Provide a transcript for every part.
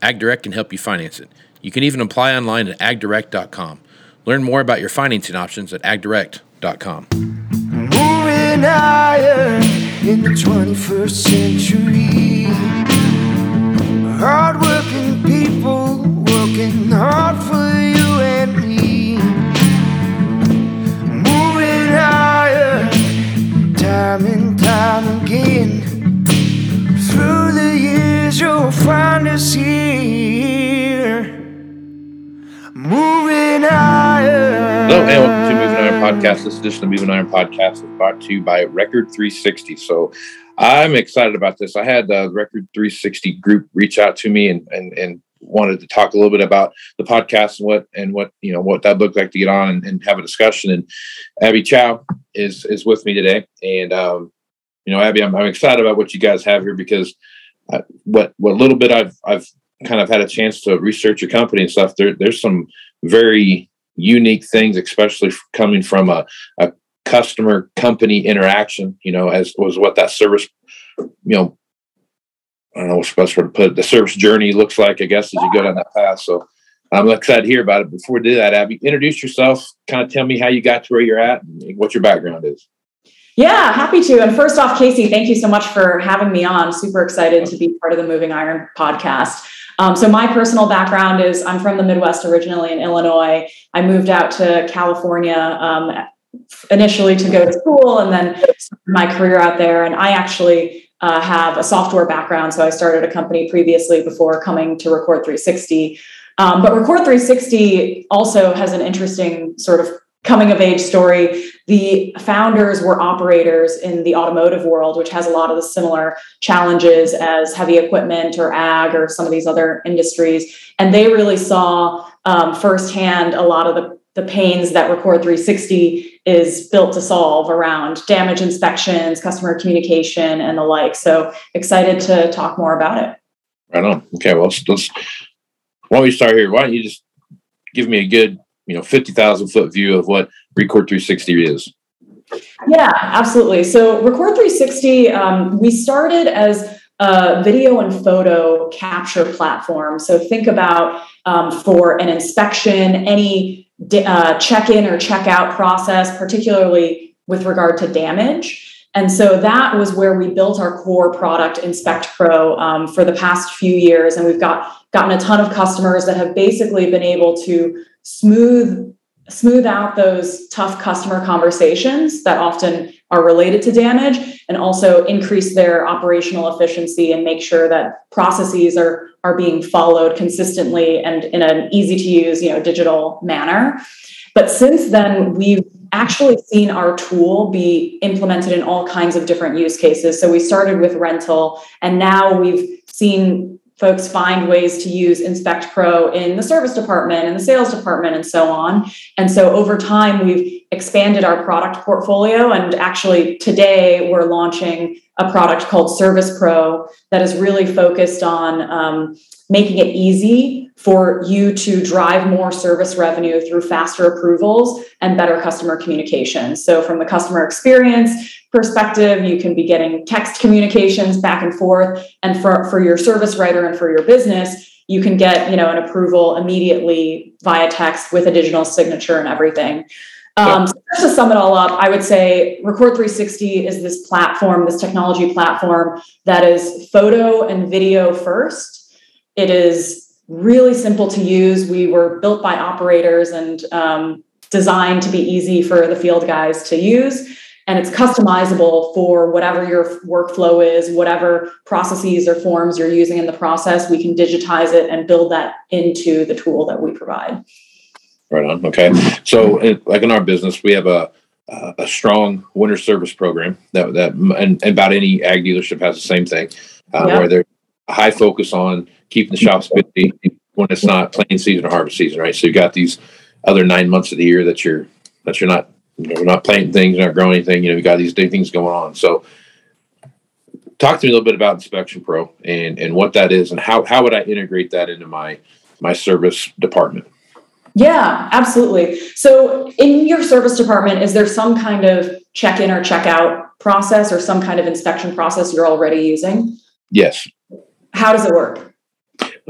Ag Direct can help you finance it. You can even apply online at agdirect.com. Learn more about your financing options at agdirect.com. Moving higher in the 21st century. Hardworking you'll find us here. Moving higher. Hello and welcome to Moving Iron Podcast. This edition of Moving Iron Podcast is brought to you by Record 360. So I'm excited about this. I had the Record 360 group reach out to me and, and, and wanted to talk a little bit about the podcast and what and what you know what that looked like to get on and, and have a discussion. And Abby Chao is is with me today. And um, you know, Abby, I'm, I'm excited about what you guys have here because what what little bit I've I've kind of had a chance to research your company and stuff. There there's some very unique things, especially coming from a, a customer company interaction. You know, as was what that service, you know, I don't know what's best way to put it. The service journey looks like, I guess, as you go down that path. So I'm excited to hear about it. Before we do that, Abby, introduce yourself. Kind of tell me how you got to where you're at and what your background is. Yeah, happy to. And first off, Casey, thank you so much for having me on. Super excited to be part of the Moving Iron podcast. Um, so my personal background is I'm from the Midwest originally in Illinois. I moved out to California um, initially to go to school and then my career out there. And I actually uh, have a software background. So I started a company previously before coming to Record 360. Um, but Record 360 also has an interesting sort of coming of age story. The founders were operators in the automotive world, which has a lot of the similar challenges as heavy equipment or ag or some of these other industries. And they really saw um, firsthand a lot of the, the pains that Record 360 is built to solve around damage inspections, customer communication, and the like. So excited to talk more about it. Right on. Okay, well, let's, let's why don't we start here? Why don't you just give me a good you know 50,000 foot view of what Record 360 is. Yeah, absolutely. So Record 360, um, we started as a video and photo capture platform. So think about um, for an inspection, any uh, check-in or check-out process, particularly with regard to damage. And so that was where we built our core product, Inspect Pro, um, for the past few years. And we've got gotten a ton of customers that have basically been able to smooth smooth out those tough customer conversations that often are related to damage and also increase their operational efficiency and make sure that processes are are being followed consistently and in an easy to use you know digital manner but since then we've actually seen our tool be implemented in all kinds of different use cases so we started with rental and now we've seen folks find ways to use Inspect Pro in the service department and the sales department and so on. And so over time, we've expanded our product portfolio. And actually, today we're launching a product called Service Pro that is really focused on um, making it easy for you to drive more service revenue through faster approvals and better customer communication. So, from the customer experience perspective, you can be getting text communications back and forth. And for, for your service writer and for your business, you can get you know an approval immediately via text with a digital signature and everything. Um, so just to sum it all up, I would say Record 360 is this platform, this technology platform that is photo and video first. It is really simple to use. We were built by operators and um, designed to be easy for the field guys to use. and it's customizable for whatever your workflow is, whatever processes or forms you're using in the process. We can digitize it and build that into the tool that we provide. Right on. Okay. So, like in our business, we have a a strong winter service program that that and, and about any ag dealership has the same thing, uh, where they're high focus on keeping the shops busy when it's not planting season or harvest season, right? So you've got these other nine months of the year that you're that you're not you know, not planting things, not growing anything. You know, you got these big things going on. So, talk to me a little bit about Inspection Pro and and what that is, and how how would I integrate that into my my service department? Yeah, absolutely. So, in your service department, is there some kind of check in or check out process or some kind of inspection process you're already using? Yes. How does it work?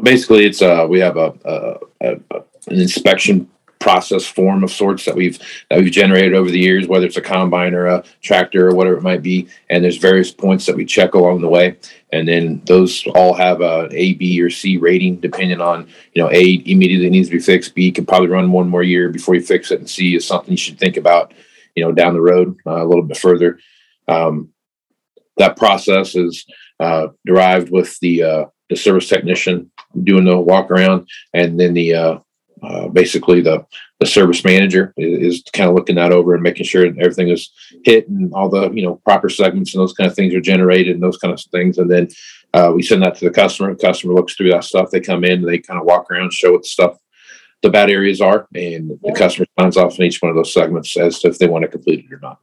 Basically, it's uh, we have a, a, a an inspection process form of sorts that we've that we've generated over the years, whether it's a combine or a tractor or whatever it might be. And there's various points that we check along the way, and then those all have a A, B, or C rating depending on you know A immediately needs to be fixed. B can probably run one more year before you fix it, and C is something you should think about you know down the road uh, a little bit further. Um, that process is uh, derived with the uh, the service technician doing the walk around, and then the uh, uh, basically the the service manager is, is, kind of looking that over and making sure everything is hit and all the you know proper segments and those kind of things are generated and those kind of things. And then uh, we send that to the customer. The customer looks through that stuff. They come in they kind of walk around show what the stuff the bad areas are and the customer signs off on each one of those segments as to if they want to complete it or not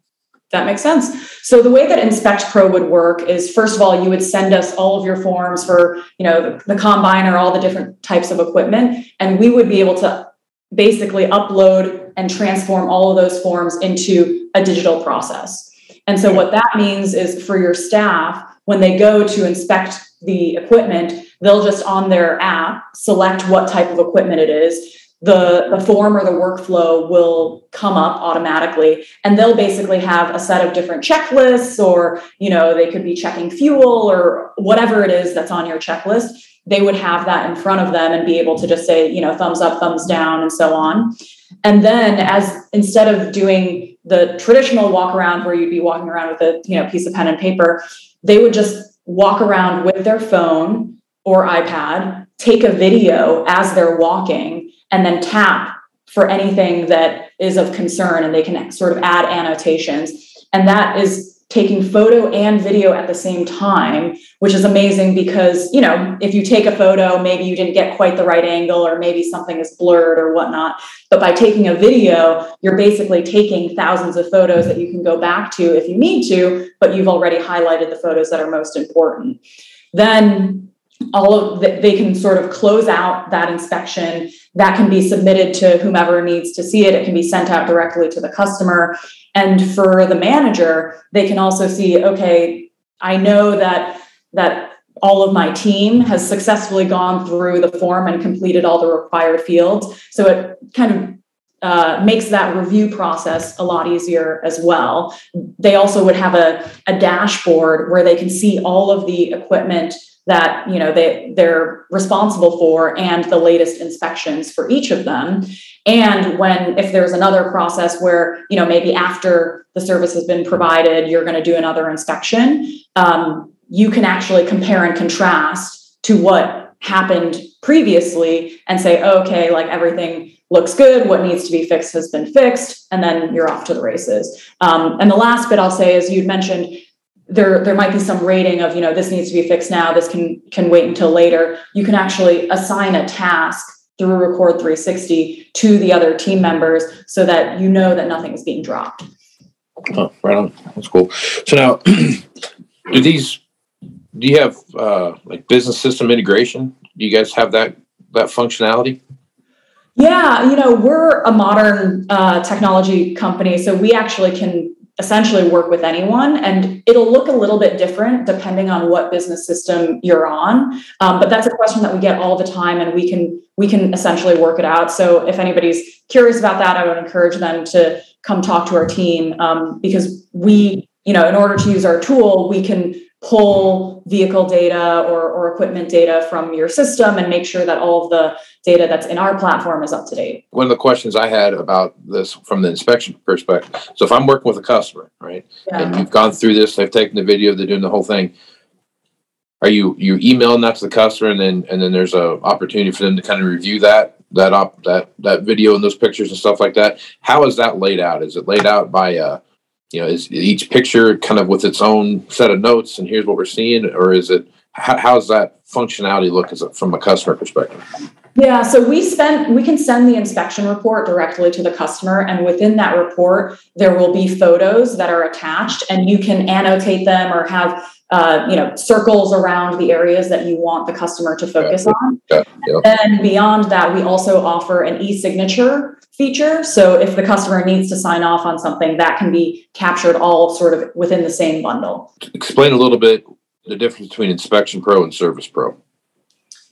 that makes sense. So the way that Inspect Pro would work is first of all, you would send us all of your forms for, you know, the, the combine or all the different types of equipment, and we would be able to basically upload and transform all of those forms into a digital process. And so what that means is for your staff, when they go to inspect the equipment, they'll just on their app select what type of equipment it is the, the form or the workflow will come up automatically. And they'll basically have a set of different checklists or you know they could be checking fuel or whatever it is that's on your checklist. They would have that in front of them and be able to just say you know thumbs up thumbs down and so on. And then as instead of doing the traditional walk around where you'd be walking around with a you know piece of pen and paper they would just walk around with their phone or ipad take a video as they're walking and then tap for anything that is of concern and they can sort of add annotations. And that is taking photo and video at the same time which is amazing because you know if you take a photo maybe you didn't get quite the right angle or maybe something is blurred or whatnot. But by taking a video you're basically taking thousands of photos that you can go back to if you need to but you've already highlighted the photos that are most important. Then all of the, they can sort of close out that inspection. That can be submitted to whomever needs to see it. It can be sent out directly to the customer. And for the manager they can also see okay i know that that all of my team has successfully gone through the form and completed all the required fields. So it kind of uh, makes that review process a lot easier as well. They also would have a, a dashboard where they can see all of the equipment that you know they they're responsible for and the latest inspections for each of them. And when if there's another process where you know maybe after the service has been provided you're going to do another inspection um, you can actually compare and contrast to what happened previously and say okay like everything looks good. What needs to be fixed has been fixed and then you're off to the races. Um, and the last bit i'll say is you'd mentioned there there might be some rating of you know this needs to be fixed now this can can wait until later. You can actually assign a task through record 360 to the other team members so that you know that nothing is being dropped. Oh right on. That's cool. So now do these do you have uh, like business system integration? Do you guys have that that functionality? Yeah you know we're a modern uh, technology company so we actually can essentially work with anyone and it'll look a little bit different depending on what business system you're on. Um, but that's a question that we get all the time and we can we can essentially work it out. So if anybody's curious about that i would encourage them to come talk to our team um, because we you know in order to use our tool we can pull vehicle data or, or equipment data from your system and make sure that all of the data that's in our platform is up to date. One of the questions I had about this from the inspection perspective. So if I'm working with a customer, right, yeah. and you've gone through this, they've taken the video, they're doing the whole thing. Are you you emailing that to the customer, and then and then there's a opportunity for them to kind of review that that op that that video and those pictures and stuff like that? How is that laid out? Is it laid out by uh, you know, is each picture kind of with its own set of notes and here's what we're seeing, or is it how, how's that functionality look as a, from a customer perspective? Yeah, so we spent we can send the inspection report directly to the customer, and within that report, there will be photos that are attached, and you can annotate them or have uh, you know circles around the areas that you want the customer to focus on. Yeah. Yeah. And beyond that, we also offer an e-signature feature. So if the customer needs to sign off on something, that can be captured all sort of within the same bundle. Explain a little bit the difference between Inspection Pro and Service Pro.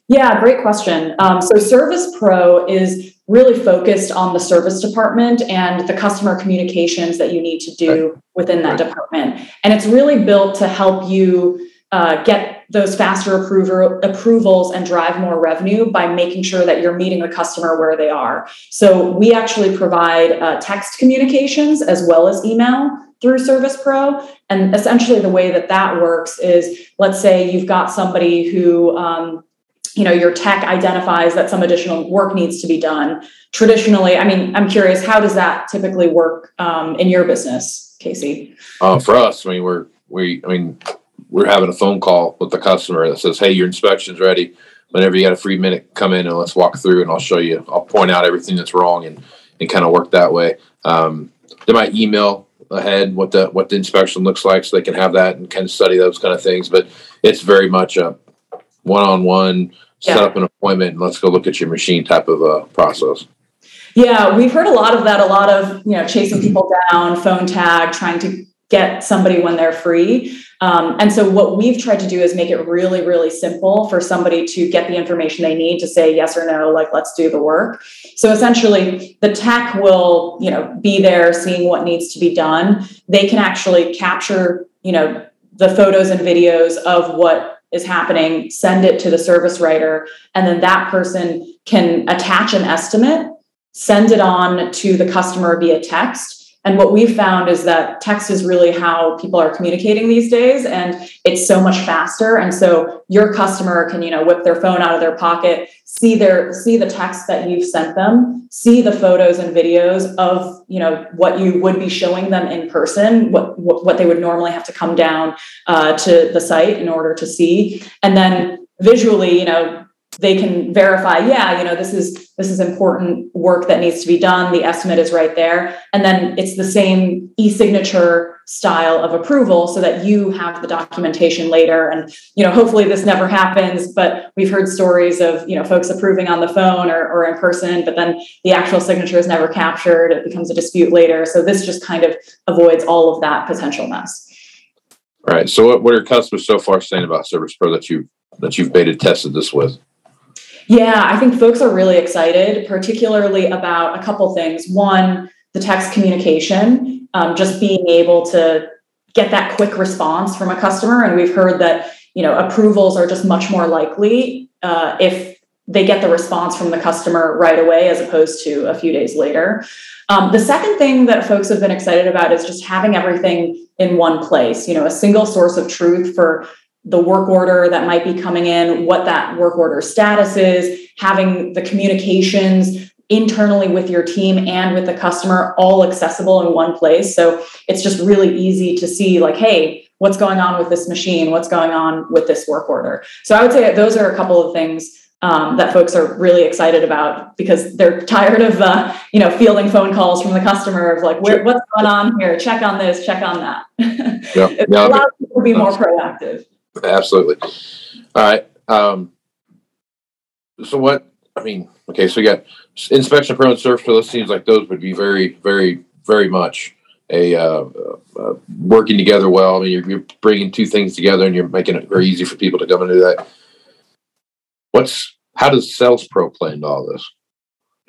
Yeah, great question. Um, so Service Pro is really focused on the service department and the customer communications that you need to do right. within that right. department. And it's really built to help you uh, get those faster approver, approvals and drive more revenue by making sure that you're meeting the customer where they are. So we actually provide uh, text communications as well as email through Service Pro. And essentially, the way that that works is let's say you've got somebody who, um, you know, your tech identifies that some additional work needs to be done. Traditionally, I mean, I'm curious, how does that typically work um, in your business, Casey? Uh, for us, I mean, we're, we, I mean, we're having a phone call with the customer that says, "Hey, your inspection's ready. Whenever you got a free minute, come in and let's walk through, and I'll show you. I'll point out everything that's wrong and and kind of work that way." Um, they might email ahead what the what the inspection looks like, so they can have that and kind of study those kind of things. But it's very much a one-on-one set up an appointment and let's go look at your machine type of a process. Yeah, we've heard a lot of that. A lot of you know chasing people down, phone tag, trying to get somebody when they're free. Um, and so what we've tried to do is make it really, really simple for somebody to get the information they need to say yes or no, like let's do the work. So essentially the tech will, you know, be there seeing what needs to be done. They can actually capture, you know, the photos and videos of what is happening, send it to the service writer, and then that person can attach an estimate, send it on to the customer via text and what we've found is that text is really how people are communicating these days, and it's so much faster. And so your customer can, you know, whip their phone out of their pocket, see their see the text that you've sent them, see the photos and videos of, you know, what you would be showing them in person, what what, they would normally have to come down uh, to the site in order to see, and then visually, you know, they can verify yeah you know this is this is important work that needs to be done. The estimate is right there. And then it's the same e-signature style of approval so that you have the documentation later. And you know hopefully this never happens but we've heard stories of you know folks approving on the phone or, or in person but then the actual signature is never captured. It becomes a dispute later. So this just kind of avoids all of that potential mess. All right. So what, what are customers so far saying about service pro that you that you've beta tested this with yeah, I think folks are really excited, particularly about a couple things. One, the text communication, um, just being able to get that quick response from a customer. And we've heard that you know approvals are just much more likely uh, if they get the response from the customer right away as opposed to a few days later. Um, the second thing that folks have been excited about is just having everything in one place. You know, a single source of truth for the work order that might be coming in, what that work order status is, having the communications internally with your team and with the customer all accessible in one place. So it's just really easy to see, like, hey, what's going on with this machine? What's going on with this work order? So I would say those are a couple of things um, that folks are really excited about because they're tired of uh, you know fielding phone calls from the customer of like what's going on here check on this check on that yeah. it allows people to be more proactive Absolutely. All right. Um, so what? I mean, okay. So we got inspection pro and service pro. Those seems like those would be very, very, very much a uh, uh, working together well. I mean, you're, you're, bringing two things together, and you're making it very easy for people to come and do that. What's how does sales pro play into all this?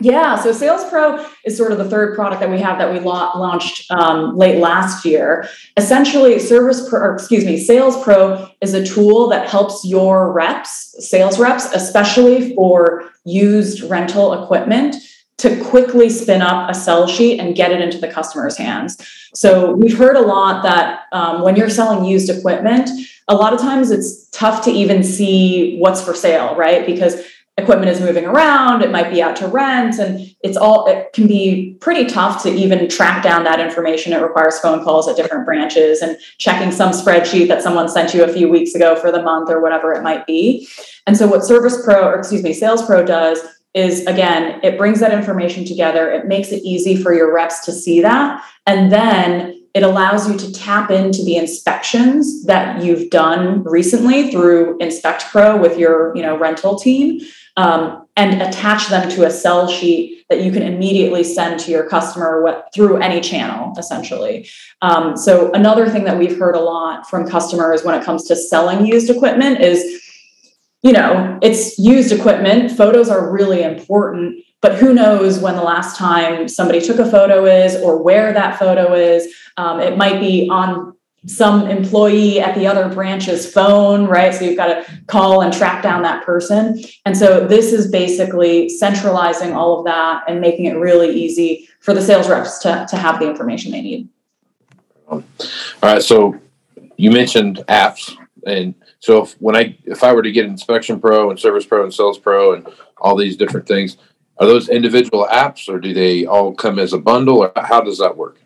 Yeah, so Sales Pro is sort of the third product that we have that we la- launched um, late last year. Essentially, Service Pro, excuse me, Sales Pro is a tool that helps your reps, sales reps, especially for used rental equipment, to quickly spin up a sell sheet and get it into the customer's hands. So we've heard a lot that um, when you're selling used equipment, a lot of times it's tough to even see what's for sale, right? Because equipment is moving around it might be out to rent and it's all it can be pretty tough to even track down that information. It requires phone calls at different branches and checking some spreadsheet that someone sent you a few weeks ago for the month or whatever it might be. And so what service pro or excuse me sales pro does is again it brings that information together it makes it easy for your reps to see that and then it allows you to tap into the inspections that you've done recently through inspect pro with your you know rental team um, and attach them to a sell sheet that you can immediately send to your customer through any channel, essentially. Um, so, another thing that we've heard a lot from customers when it comes to selling used equipment is you know, it's used equipment. Photos are really important, but who knows when the last time somebody took a photo is or where that photo is. Um, it might be on some employee at the other branch's phone, right? So you've got to call and track down that person. And so this is basically centralizing all of that and making it really easy for the sales reps to, to have the information they need. All right. So you mentioned apps. And so if, when I, if I were to get Inspection Pro and Service Pro and Sales Pro and all these different things, are those individual apps or do they all come as a bundle or how does that work?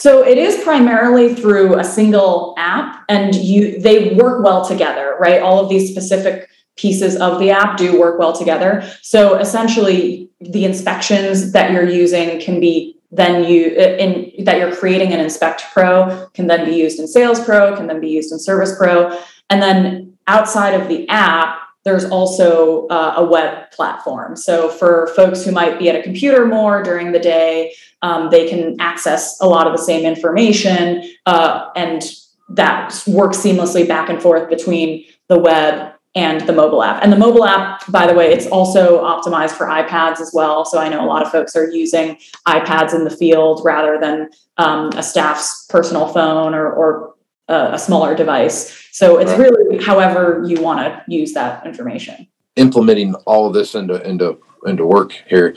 So it is primarily through a single app and you they work well together, right? All of these specific pieces of the app do work well together. So essentially the inspections that you're using can be then you uh, in that you're creating an inspect pro can then be used in sales pro can then be used in service pro and then outside of the app there's also uh, a web platform. So for folks who might be at a computer more during the day, um, they can access a lot of the same information uh, and that works seamlessly back and forth between the web and the mobile app. And the mobile app, by the way, it's also optimized for iPads as well. So I know a lot of folks are using iPads in the field rather than um, a staff's personal phone or, or a, a smaller device. So it's really however you want to use that information. Implementing all of this into into into work here.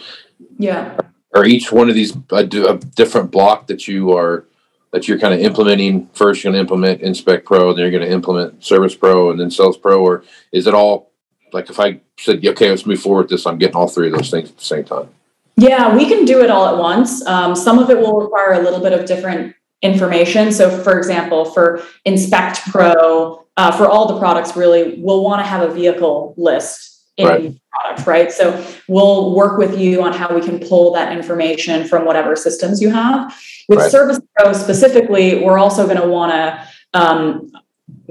Yeah. Are each one of these a, a different block that you are that you're kind of implementing first? You're going to implement Inspect Pro, then you're going to implement Service Pro, and then Sales Pro, or is it all like if I said, okay, let's move forward with this, I'm getting all three of those things at the same time? Yeah, we can do it all at once. Um, some of it will require a little bit of different information. So, for example, for Inspect Pro, uh, for all the products, really, we'll want to have a vehicle list in right. product, right? So, we'll work with you on how we can pull that information from whatever systems you have. With right. Service Pro specifically, we're also going to want to um,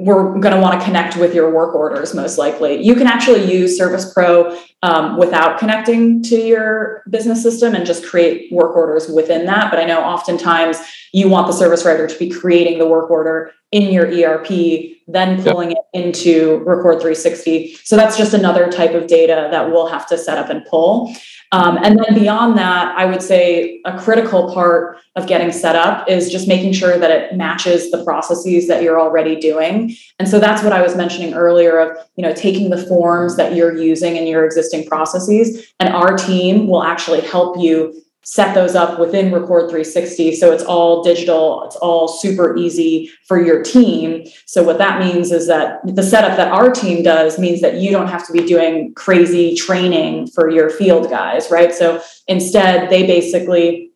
we're going to want to connect with your work orders most likely. You can actually use Service Pro um, without connecting to your business system and just create work orders within that. But I know oftentimes you want the service writer to be creating the work order in your ERP, then pulling yep. it into Record 360. So that's just another type of data that we'll have to set up and pull. Um, and then beyond that, I would say a critical part of getting set up is just making sure that it matches the processes that you're already doing. And so that's what I was mentioning earlier of, you know, taking the forms that you're using in your existing processes and our team will actually help you set those up within Record 360. So it's all digital, it's all super easy for your team. So what that means is that the setup that our team does means that you don't have to be doing crazy training for your field guys, right? So instead, they basically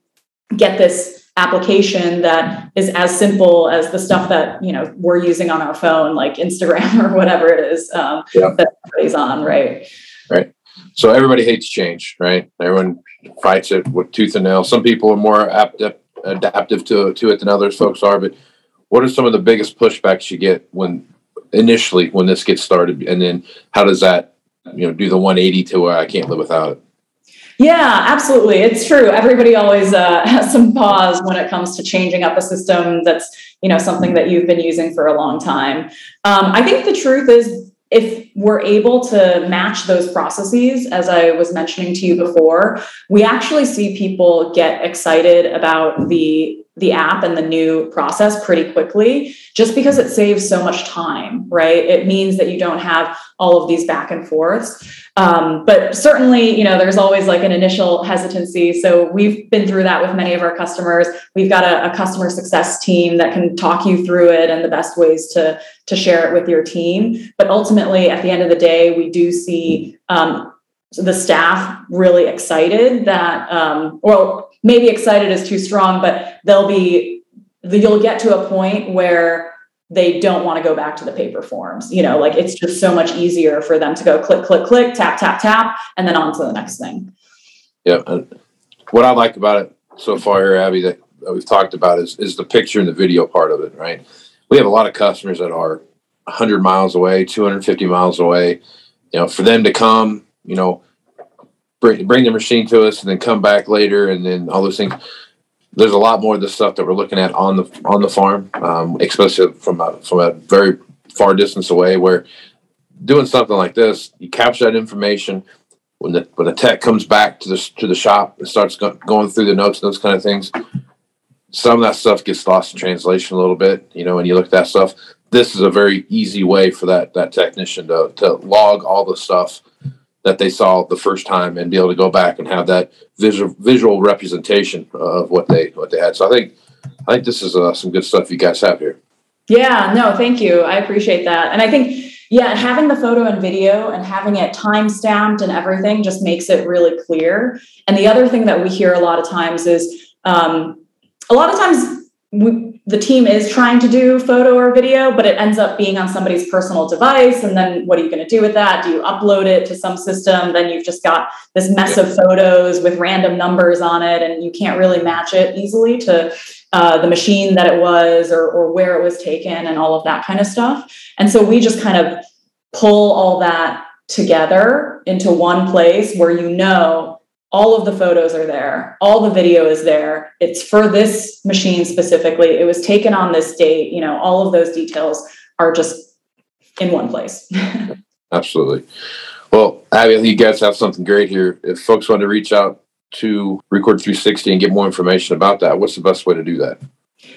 get this application that is as simple as the stuff that you know we're using on our phone like instagram or whatever it is um, yeah. that everybody's on right right so everybody hates change right everyone fights it with tooth and nail. Some people are more apt, adaptive to to it than others folks are. But what are some of the biggest pushbacks you get when initially when this gets started, and then how does that you know do the 180 to where I can't live without it? Yeah, absolutely. It's true. Everybody always uh, has some pause when it comes to changing up a system that's you know something that you've been using for a long time. Um, I think the truth is if we're able to match those processes, as I was mentioning to you before, we actually see people get excited about the the app and the new process pretty quickly just because it saves so much time right? It means that you don't have all of these back and forths. Um, but certainly you know there's always like an initial hesitancy. So we've been through that with many of our customers. We've got a, a customer success team that can talk you through it and the best ways to to share it with your team. But ultimately at the end of the day we do see um, the staff really excited that um, well maybe excited is too strong, but they'll be, you'll get to a point where they don't want to go back to the paper forms. You know, like it's just so much easier for them to go click, click, click, tap, tap, tap, and then on to the next thing. Yeah. And what I like about it so far here, Abby, that we've talked about is, is the picture and the video part of it, right? We have a lot of customers that are 100 miles away, 250 miles away. You know, for them to come, you know, bring bring the machine to us and then come back later and then all those things. There's a lot more of the stuff that we're looking at on the on the farm, um, especially from a, from a very far distance away. Where doing something like this, you capture that information when the when the tech comes back to the to the shop and starts go, going through the notes and those kind of things. Some of that stuff gets lost in translation a little bit, you know. When you look at that stuff, this is a very easy way for that that technician to to log all the stuff that they saw the first time and be able to go back and have that visual visual representation of what they what they had. So I think I think this is uh, some good stuff you guys have here. Yeah, no, thank you. I appreciate that. And I think yeah, having the photo and video and having it time stamped and everything just makes it really clear. And the other thing that we hear a lot of times is um, a lot of times we, the team is trying to do photo or video, but it ends up being on somebody's personal device. And then what are you going to do with that? Do you upload it to some system? Then you've just got this mess of photos with random numbers on it, and you can't really match it easily to uh, the machine that it was or, or where it was taken and all of that kind of stuff. And so we just kind of pull all that together into one place where you know all of the photos are there. All the video is there. It's for this machine specifically. It was taken on this date. You know all of those details are just in one place. Absolutely. Well abby you guys have something great here. If folks want to reach out to record 360 and get more information about that what's the best way to do that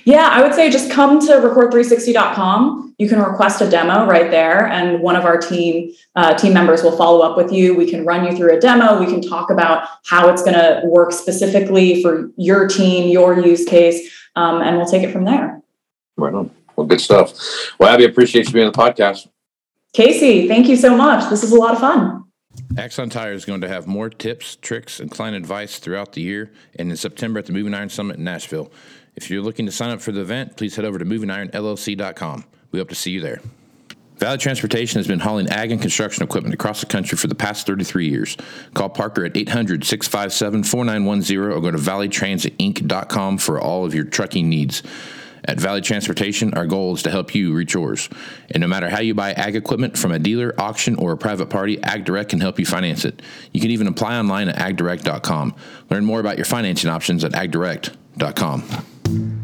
yeah, I would say just come to record360.com. You can request a demo right there, and one of our team uh, team members will follow up with you. We can run you through a demo. We can talk about how it's going to work specifically for your team, your use case, um, and we'll take it from there. Right on. Well, good stuff. Well, Abby, appreciate you being on the podcast. Casey, thank you so much. This is a lot of fun. Axon Tire is going to have more tips, tricks, and client advice throughout the year and in September at the Moving Iron Summit in Nashville. If you're looking to sign up for the event, please head over to movingironllc.com. We hope to see you there. Valley Transportation has been hauling ag and construction equipment across the country for the past 33 years. Call Parker at 800 657 4910 or go to valleytransinc.com for all of your trucking needs. At Valley Transportation, our goal is to help you reach yours. And no matter how you buy ag equipment from a dealer, auction, or a private party, AgDirect can help you finance it. You can even apply online at agdirect.com. Learn more about your financing options at agdirect.com. Thank you.